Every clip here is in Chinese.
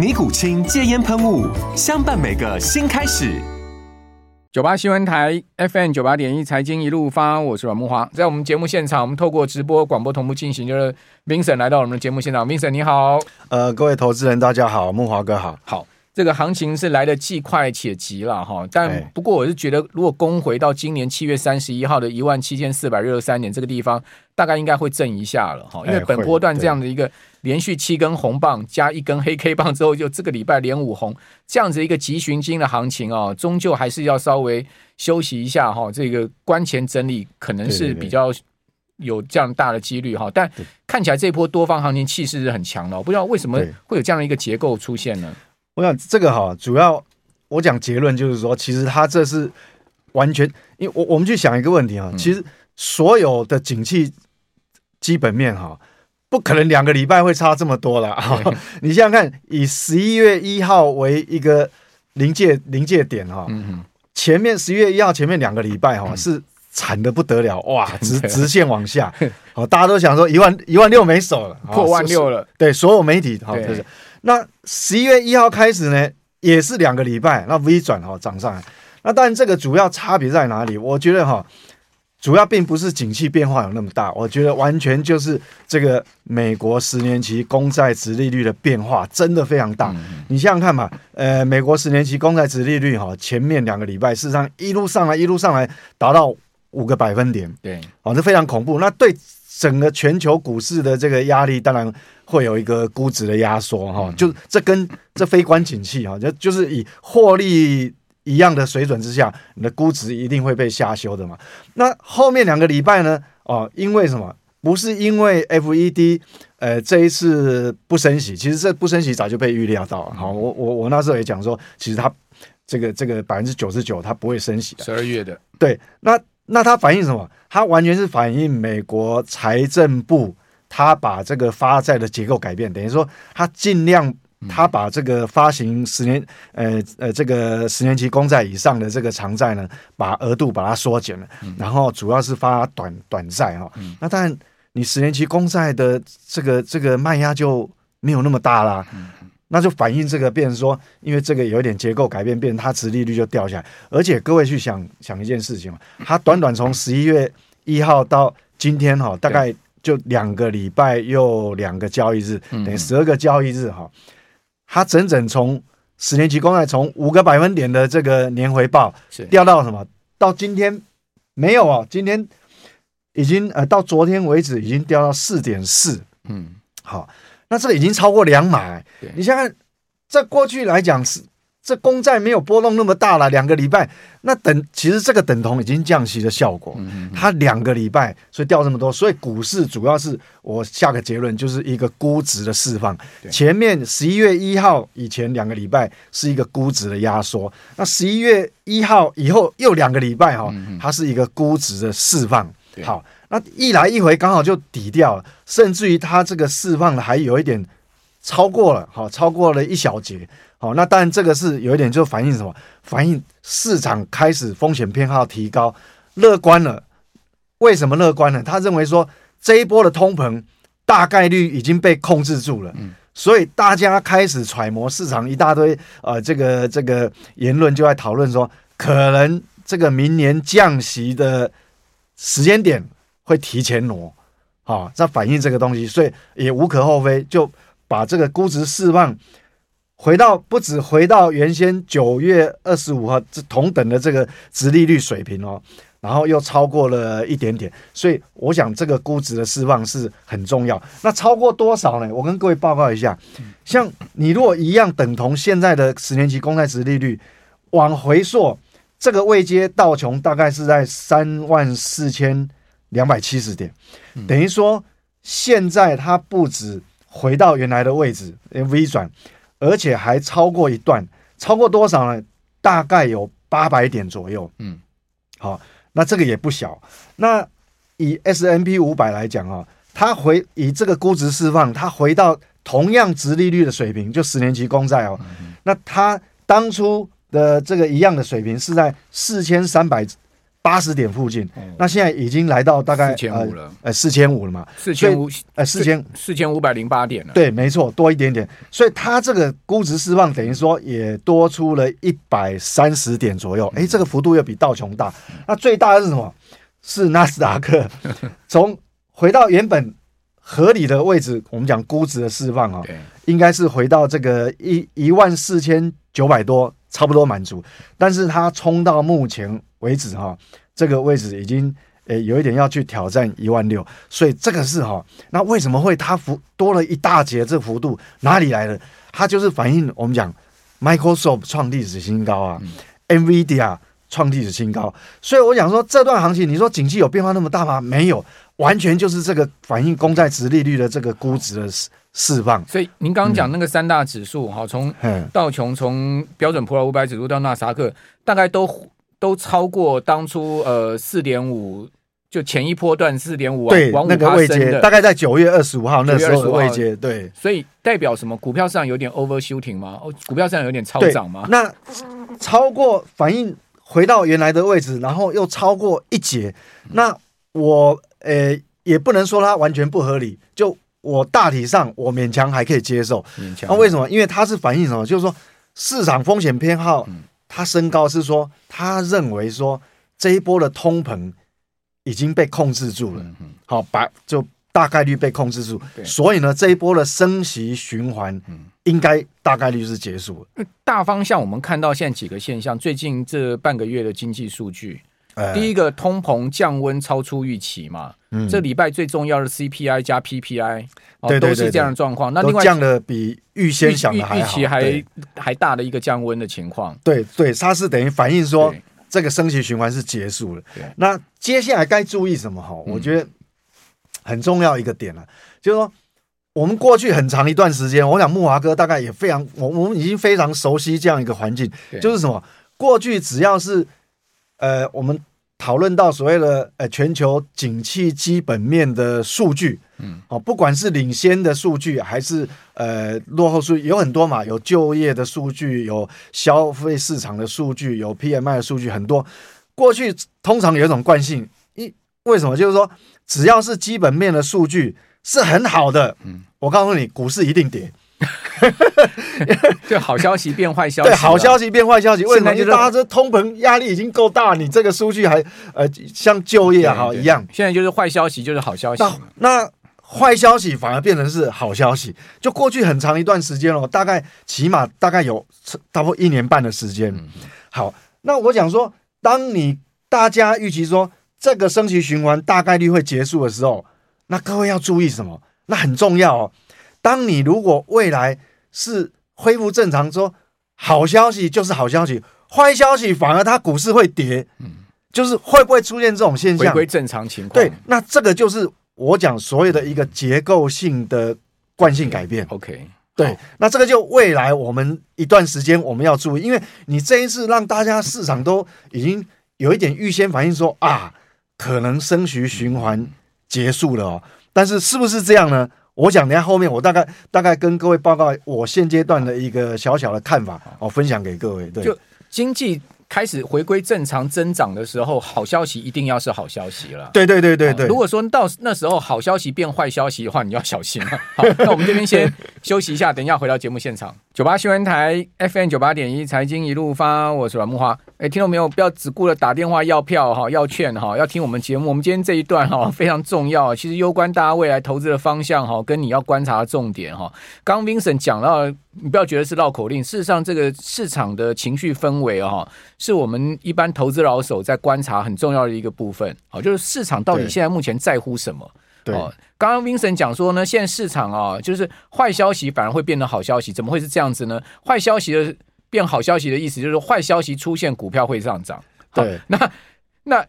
尼古清戒烟喷雾，相伴每个新开始。九八新闻台 FM 九八点一财经一路发，我是阮木华。在我们节目现场，我们透过直播广播同步进行，就是 Vincent 来到我们的节目现场。Vincent 你好，呃，各位投资人大家好，木华哥好，好。这个行情是来得既快且急了哈，但不过我是觉得，如果攻回到今年七月三十一号的一万七千四百六十三点这个地方，大概应该会震一下了哈，因为本波段这样的一个连续七根红棒加一根黑 K 棒之后，就这个礼拜连五红这样子一个急寻金的行情啊，终究还是要稍微休息一下哈，这个关前整理可能是比较有这样大的几率哈，但看起来这波多方行情气势是很强的，我不知道为什么会有这样的一个结构出现呢？我想这个哈，主要我讲结论就是说，其实它这是完全，因为我我们去想一个问题啊，其实所有的景气基本面哈，不可能两个礼拜会差这么多了啊！你想想看，以十一月一号为一个临界临界点哈，前面十一月一号前面两个礼拜哈是惨的不得了哇，直直线往下，好，大家都想说一万一万六没手了，破万六了，对，所有媒体好就是。那十一月一号开始呢，也是两个礼拜，那 V 转哈涨上来。那当然，这个主要差别在哪里？我觉得哈，主要并不是景气变化有那么大，我觉得完全就是这个美国十年期公债殖利率的变化真的非常大。你想想看嘛，呃，美国十年期公债殖利率哈，前面两个礼拜事实上一路上来，一路上来达到五个百分点，对，哦，这非常恐怖。那对整个全球股市的这个压力，当然。会有一个估值的压缩哈，就这跟这非关景气哈，就就是以获利一样的水准之下，你的估值一定会被下修的嘛。那后面两个礼拜呢？哦，因为什么？不是因为 FED 呃这一次不升息，其实这不升息早就被预料到了。好，我我我那时候也讲说，其实它这个这个百分之九十九它不会升息的。十二月的对，那那它反映什么？它完全是反映美国财政部。它把这个发债的结构改变，等于说它尽量它把这个发行十年呃呃这个十年期公债以上的这个长债呢，把额度把它缩减了，然后主要是发短短债哈。那当然，你十年期公债的这个这个卖压就没有那么大啦，那就反映这个变成说，因为这个有一点结构改变，变成它殖利率就掉下来。而且各位去想想一件事情嘛，它短短从十一月一号到今天哈，大概。就两个礼拜又两个交易日，等于十二个交易日哈，它整整从十年期公债从五个百分点的这个年回报掉到什么？到今天没有啊，今天已经呃到昨天为止已经掉到四点四，嗯，好，那这个已经超过两码。你想想，在过去来讲是。这公债没有波动那么大了，两个礼拜，那等其实这个等同已经降息的效果。它两个礼拜，所以掉这么多，所以股市主要是我下个结论就是一个估值的释放。前面十一月一号以前两个礼拜是一个估值的压缩，那十一月一号以后又两个礼拜哈，它是一个估值的释放。好，那一来一回刚好就抵掉了，甚至于它这个释放的还有一点超过了，好，超过了一小节。好，那当然这个是有一点，就反映什么？反映市场开始风险偏好提高，乐观了。为什么乐观呢？他认为说这一波的通膨大概率已经被控制住了，嗯，所以大家开始揣摩市场一大堆呃这个这个言论，就在讨论说，可能这个明年降息的时间点会提前挪，好，在反映这个东西，所以也无可厚非，就把这个估值释放。回到不止回到原先九月二十五号这同等的这个值利率水平哦，然后又超过了一点点，所以我想这个估值的释放是很重要。那超过多少呢？我跟各位报告一下，像你如果一样等同现在的十年期公债值利率往回溯，这个位阶道琼大概是在三万四千两百七十点，等于说现在它不止回到原来的位置，V 转。而且还超过一段，超过多少呢？大概有八百点左右。嗯，好，那这个也不小。那以 S&P 五百来讲啊，它回以这个估值释放，它回到同样殖利率的水平，就十年期公债哦。嗯、那它当初的这个一样的水平是在四千三百。八十点附近，嗯、那现在已经来到大概四千五了，呃，四千五了嘛，四千五，呃，四千四千五百零八点了，对，没错，多一点点，所以它这个估值释放等于说也多出了一百三十点左右，哎、嗯，这个幅度又比道琼大，嗯、那最大的是什么？是纳斯达克，从回到原本合理的位置，我们讲估值的释放啊，对。应该是回到这个一一万四千九百多，差不多满足，但是它冲到目前。为止哈，这个位置已经诶有一点要去挑战一万六，所以这个是哈，那为什么会它幅多了一大截？这幅度哪里来的？它就是反映我们讲 Microsoft 创历史新高啊、嗯、，NVIDIA 创历史新高，所以我想说这段行情，你说景气有变化那么大吗？没有，完全就是这个反映公债殖利率的这个估值的释释放。所以您刚刚讲那个三大指数哈，从道琼、从标准普尔五百指数到纳斯达克，大概都。都超过当初呃四点五，就前一波段四点五对往那个位阶，大概在九月二十五号那时候的位阶，对，所以代表什么？股票市场有点 overshooting 吗？股票市场有点超涨吗？那超过反应回到原来的位置，然后又超过一截，那我呃也不能说它完全不合理，就我大体上我勉强还可以接受。勉强。那为什么？因为它是反映什么？就是说市场风险偏好。它升高是说，他认为说这一波的通膨已经被控制住了，好，把就大概率被控制住，所以呢，这一波的升息循环，应该大概率是结束了。大方向我们看到现在几个现象，最近这半个月的经济数据，第一个通膨降温超出预期嘛，嗯这礼拜最重要的 CPI 加 PPI。哦，都是这样的状况。那另外降的比预先想的还预期还还大的一个降温的情况。对对，它是等于反映说这个升息循环是结束了。那接下来该注意什么？哈，我觉得很重要一个点了，就是说我们过去很长一段时间，我想木华哥大概也非常，我我们已经非常熟悉这样一个环境，就是什么？过去只要是呃我们。讨论到所谓的呃全球景气基本面的数据，嗯，哦，不管是领先的数据还是呃落后数据，有很多嘛，有就业的数据，有消费市场的数据，有 PMI 的数据，很多。过去通常有一种惯性，一为什么？就是说，只要是基本面的数据是很好的，嗯，我告诉你，股市一定跌。就好消息变坏消息，对，好消息变坏消息。为什么？因为大家这通膨压力已经够大，你这个数据还呃像就业好一样。现在就是坏消息就是好消息，那坏消息反而变成是好消息。就过去很长一段时间了，大概起码大概有差不多一年半的时间。好，那我讲说，当你大家预期说这个升息循环大概率会结束的时候，那各位要注意什么？那很重要哦。当你如果未来是恢复正常，说好消息就是好消息，坏消息反而它股市会跌，嗯，就是会不会出现这种现象？回归正常情况。对，那这个就是我讲所有的一个结构性的惯性改变。OK，对，那这个就未来我们一段时间我们要注意，因为你这一次让大家市场都已经有一点预先反应说啊，可能升息循环结束了哦，但是是不是这样呢？我讲，等下后面我大概大概跟各位报告我现阶段的一个小小的看法，我分享给各位。对，就经济开始回归正常增长的时候，好消息一定要是好消息了。对对对对对。如果说到那时候好消息变坏消息的话，你 要小心了。好，那我们这边先休息一下，等一下回到节目现场。九八新闻台 FM 九八点一财经一路发，我是阮木花。哎，听到没有？不要只顾着打电话要票哈，要券哈，要听我们节目。我们今天这一段哈 非常重要，其实攸关大家未来投资的方向哈，跟你要观察的重点哈。刚 Vincent 讲到，你不要觉得是绕口令，事实上这个市场的情绪氛围哈，是我们一般投资老手在观察很重要的一个部分。好，就是市场到底现在目前在乎什么？对，刚刚 Vincent 讲说呢，现在市场啊，就是坏消息反而会变成好消息，怎么会是这样子呢？坏消息的。变好消息的意思就是坏消息出现，股票会上涨。对，那那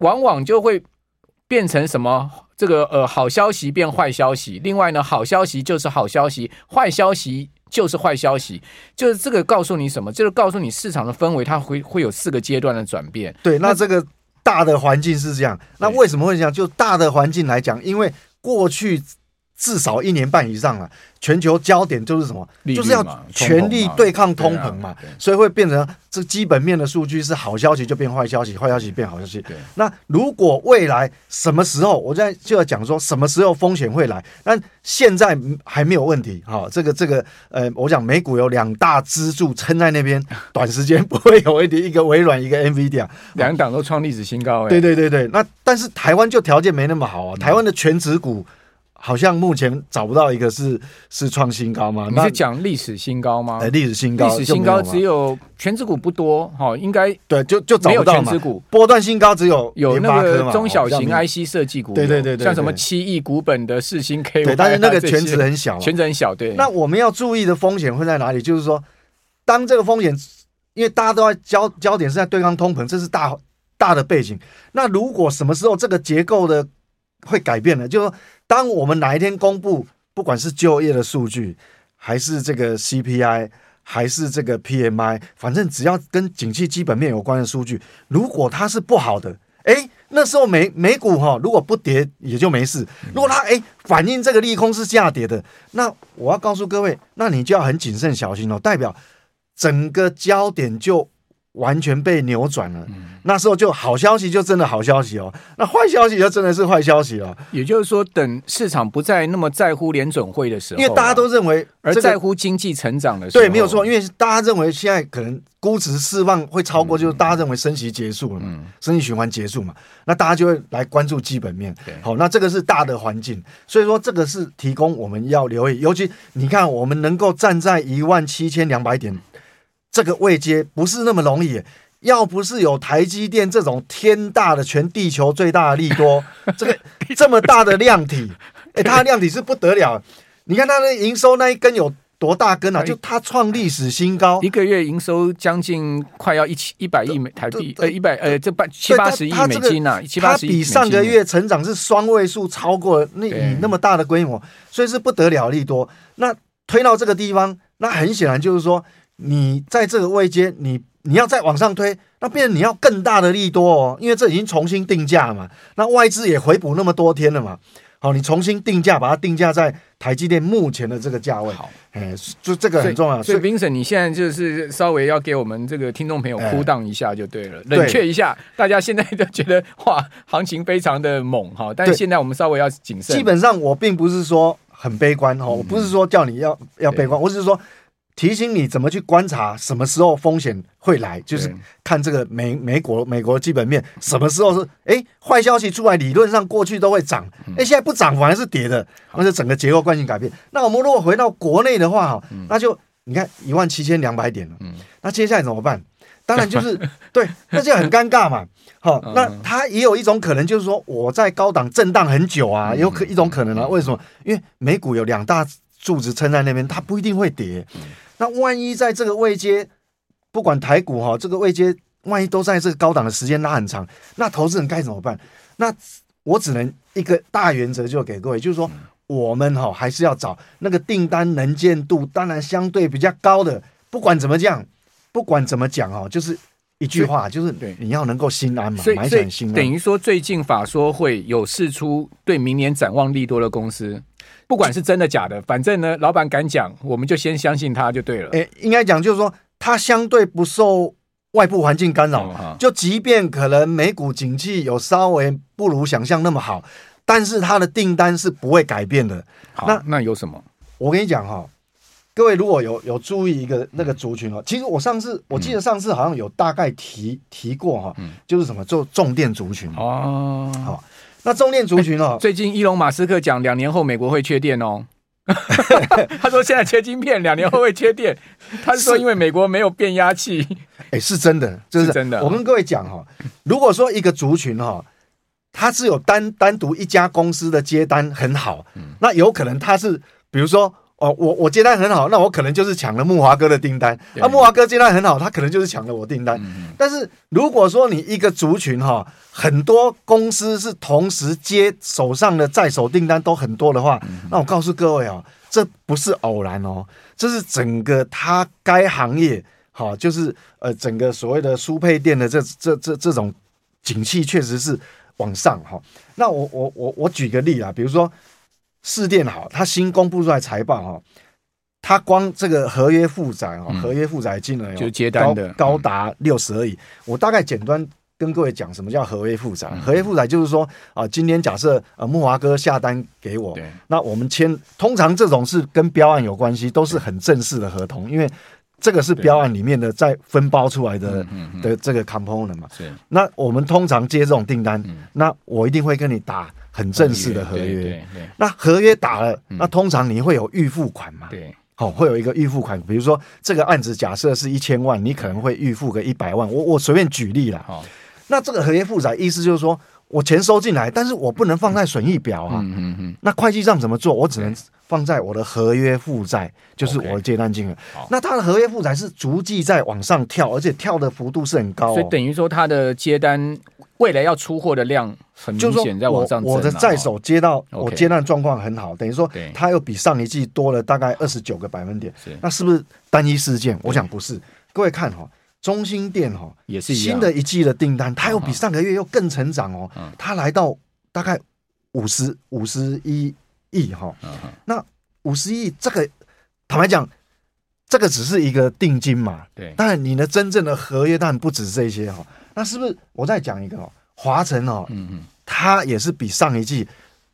往往就会变成什么？这个呃，好消息变坏消息。另外呢，好消息就是好消息，坏消息就是坏消息。就是这个告诉你什么？就是告诉你市场的氛围，它会会有四个阶段的转变。对，那这个大的环境是这样。那为什么会这样？就大的环境来讲，因为过去。至少一年半以上了，全球焦点就是什么？就是要全力对抗通膨嘛，所以会变成这基本面的数据是好消息就变坏消息，坏消息变好消息。那如果未来什么时候，我现在就要讲说什么时候风险会来？但现在还没有问题。好，这个这个呃，我讲美股有两大支柱撑在那边，短时间不会有问题。一个微软，一个 NVIDIA，两档都创历史新高。对对对对，那但是台湾就条件没那么好啊，台湾的全值股。好像目前找不到一个是是创新高吗？你是讲历史新高吗？哎，历史新高，历史新高只有全值股不多哈，应该对，就就找不到嘛。波段新高只有有那个中小型 IC 设计股，对对对对，像什么七亿股本的四星 K，对，但是 那个全值很小，全值很小。对，那我们要注意的风险会在哪里？就是说，当这个风险，因为大家都在焦焦点是在对抗通膨，这是大大的背景。那如果什么时候这个结构的会改变呢？就是说。当我们哪一天公布，不管是就业的数据，还是这个 CPI，还是这个 PMI，反正只要跟景气基本面有关的数据，如果它是不好的，哎，那时候美美股哈，如果不跌也就没事。如果它哎反映这个利空是下跌的，那我要告诉各位，那你就要很谨慎小心哦，代表整个焦点就。完全被扭转了，那时候就好消息就真的好消息哦，那坏消息就真的是坏消息哦。也就是说，等市场不再那么在乎联准会的时候，因为大家都认为而在乎经济成长的时候，对，没有错。因为大家认为现在可能估值释放会超过，就是大家认为升息结束了嘛，升息循环结束嘛，那大家就会来关注基本面。好，那这个是大的环境，所以说这个是提供我们要留意，尤其你看，我们能够站在一万七千两百点。这个位阶不是那么容易，要不是有台积电这种天大的全地球最大的利多，这个这么大的量体，哎，它的量体是不得了。你看它的营收那一根有多大根啊？就它创历史新高，一个月营收将近快要一千一百亿美台币，呃，一百呃，这八七八十亿美金啊，七八十亿。它比上个月成长是双位数，超过那以那么大的规模，所以是不得了利多。那推到这个地方，那很显然就是说。你在这个位阶，你你要再往上推，那变成你要更大的利多哦，因为这已经重新定价嘛，那外资也回补那么多天了嘛，好，你重新定价，把它定价在台积电目前的这个价位，好，哎，就这个很重要。所以，所以 Vincent，你现在就是稍微要给我们这个听众朋友 cool down 一下就对了，冷却一下。大家现在都觉得哇，行情非常的猛哈，但是现在我们稍微要谨慎。基本上我并不是说很悲观哈，我不是说叫你要要悲观，我只是说。提醒你怎么去观察什么时候风险会来，就是看这个美美国美国基本面什么时候是哎坏消息出来，理论上过去都会涨，哎现在不涨反而是跌的，而且整个结构惯性改变。那我们如果回到国内的话哈，那就你看一万七千两百点了，那接下来怎么办？当然就是 对，那就很尴尬嘛。好，那它也有一种可能，就是说我在高档震荡很久啊，有可一种可能啊。为什么？因为美股有两大柱子撑在那边，它不一定会跌。那万一在这个位阶，不管台股哈，这个位阶万一都在这个高档的时间拉很长，那投资人该怎么办？那我只能一个大原则就给各位，就是说我们哈还是要找那个订单能见度当然相对比较高的，不管怎么讲，不管怎么讲哈，就是一句话，就是对你要能够心安嘛，买点心安。等于说最近法说会有释出对明年展望利多的公司。不管是真的假的，反正呢，老板敢讲，我们就先相信他就对了。诶，应该讲就是说，他相对不受外部环境干扰，嗯、就即便可能美股景气有稍微不如想象那么好，但是他的订单是不会改变的。好，那那有什么？我跟你讲哈，各位如果有有注意一个那个族群哦，其实我上次我记得上次好像有大概提提过哈，就是什么做重电族群哦，好，那中电族群哦，最近伊隆马斯克讲两年后美国会缺电哦。他说现在缺晶片，两年后会缺电。他是说因为美国没有变压器。哎，是真的，就是，是真的。我跟各位讲哈，如果说一个族群哈，它是有单单独一家公司的接单很好，那有可能它是比如说。哦，我我接单很好，那我可能就是抢了木华哥的订单。那木华哥接单很好，他可能就是抢了我订单。嗯、但是如果说你一个族群哈，很多公司是同时接手上的在手订单都很多的话，嗯、那我告诉各位啊，这不是偶然哦，这是整个他该行业哈，就是呃整个所谓的输配电的这这这这种景气确实是往上哈。那我我我我举个例啊，比如说。市电好，它新公布出来财报哈，它光这个合约负债哦，合约负债金额就接单的高达六十而已。我大概简单跟各位讲，什么叫合约负债？合约负债就是说啊，今天假设呃木华哥下单给我，那我们签，通常这种是跟标案有关系，都是很正式的合同，因为这个是标案里面的再分包出来的的这个 component 嘛。那我们通常接这种订单，那我一定会跟你打。很正式的合约，对对对，那合约打了，嗯、那通常你会有预付款嘛？对，好、哦，会有一个预付款。比如说这个案子假设是一千万，你可能会预付个一百万。我我随便举例了。好、哦，那这个合约负债意思就是说我钱收进来，但是我不能放在损益表啊。嗯嗯嗯。那会计上怎么做？我只能放在我的合约负债，就是我的接单金额。那它的合约负债是逐季在往上跳，而且跳的幅度是很高、哦，所以等于说它的接单。未来要出货的量很明显在往上，我的在手接到我接单状况很好，等于说它又比上一季多了大概二十九个百分点。那是不是单一事件？我想不是。各位看哈，中心店哈也是新的一季的订单，它又比上个月又更成长哦，它来到大概五十五十一亿哈。那五十亿这个坦白讲，这个只是一个定金嘛。对，当然你的真正的合约当然不止这些哈。那是不是我再讲一个哦？华晨哦，嗯嗯，它也是比上一季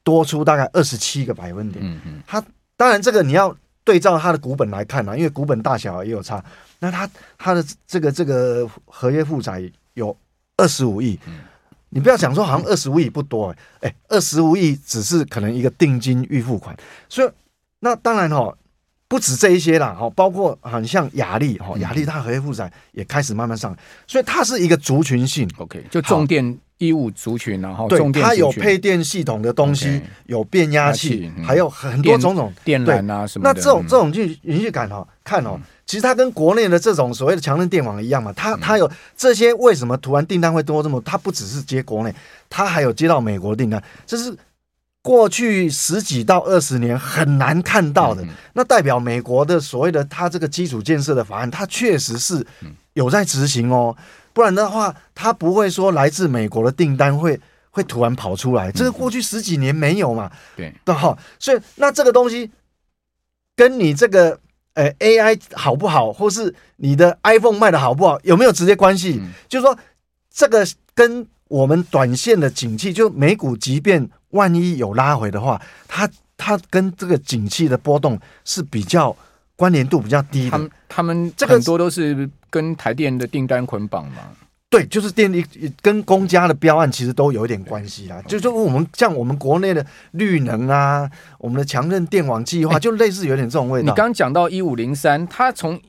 多出大概二十七个百分点。嗯嗯，它当然这个你要对照它的股本来看啊，因为股本大小也有差。那他他的这个这个合约负债有二十五亿。嗯，你不要讲说好像二十五亿不多哎，哎，二十五亿只是可能一个定金预付款。所以那当然哦。不止这一些啦，哈，包括很像雅力，哈，雅力它合约负载也开始慢慢上，所以它是一个族群性，OK，就重电义务族群，然后对，它有配电系统的东西，有变压器，还有很多种种电缆啊什么。那这种这种就连续感哈，看哦，其实它跟国内的这种所谓的强韧电网一样嘛，它它有这些为什么突然订单会多这么？它不只是接国内，它还有接到美国订单，这是。过去十几到二十年很难看到的，那代表美国的所谓的它这个基础建设的法案，它确实是有在执行哦。不然的话，它不会说来自美国的订单会会突然跑出来。这个过去十几年没有嘛？对，对哈。所以那这个东西跟你这个呃 AI 好不好，或是你的 iPhone 卖的好不好，有没有直接关系？就是说这个跟我们短线的景气，就美股即便。万一有拉回的话，它它跟这个景气的波动是比较关联度比较低的。他们他们这个很多都是跟台电的订单捆绑嘛。对，就是电力跟公家的标案其实都有一点关系啦。就就我们像我们国内的绿能啊，我们的强韧电网计划，就类似有点这种味道。你刚讲到一五零三，它从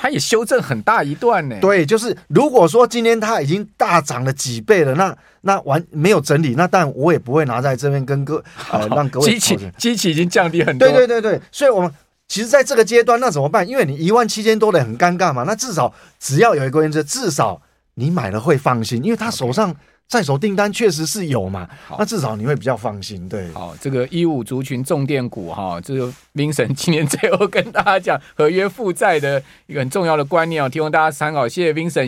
它也修正很大一段呢。对，就是如果说今天它已经大涨了几倍了，那那完没有整理，那但我也不会拿在这边跟各 呃让各位。机器机器已经降低很多。对对对对，所以我们其实在这个阶段，那怎么办？因为你一万七千多的很尴尬嘛。那至少只要有一个原则，至少你买了会放心，因为他手上。在手订单确实是有嘛，好那至少你会比较放心。对，好，这个一五族群重电股哈，这个 Vincent 今年最后跟大家讲合约负债的一个很重要的观念哦，提供大家参考。谢谢 Vincent。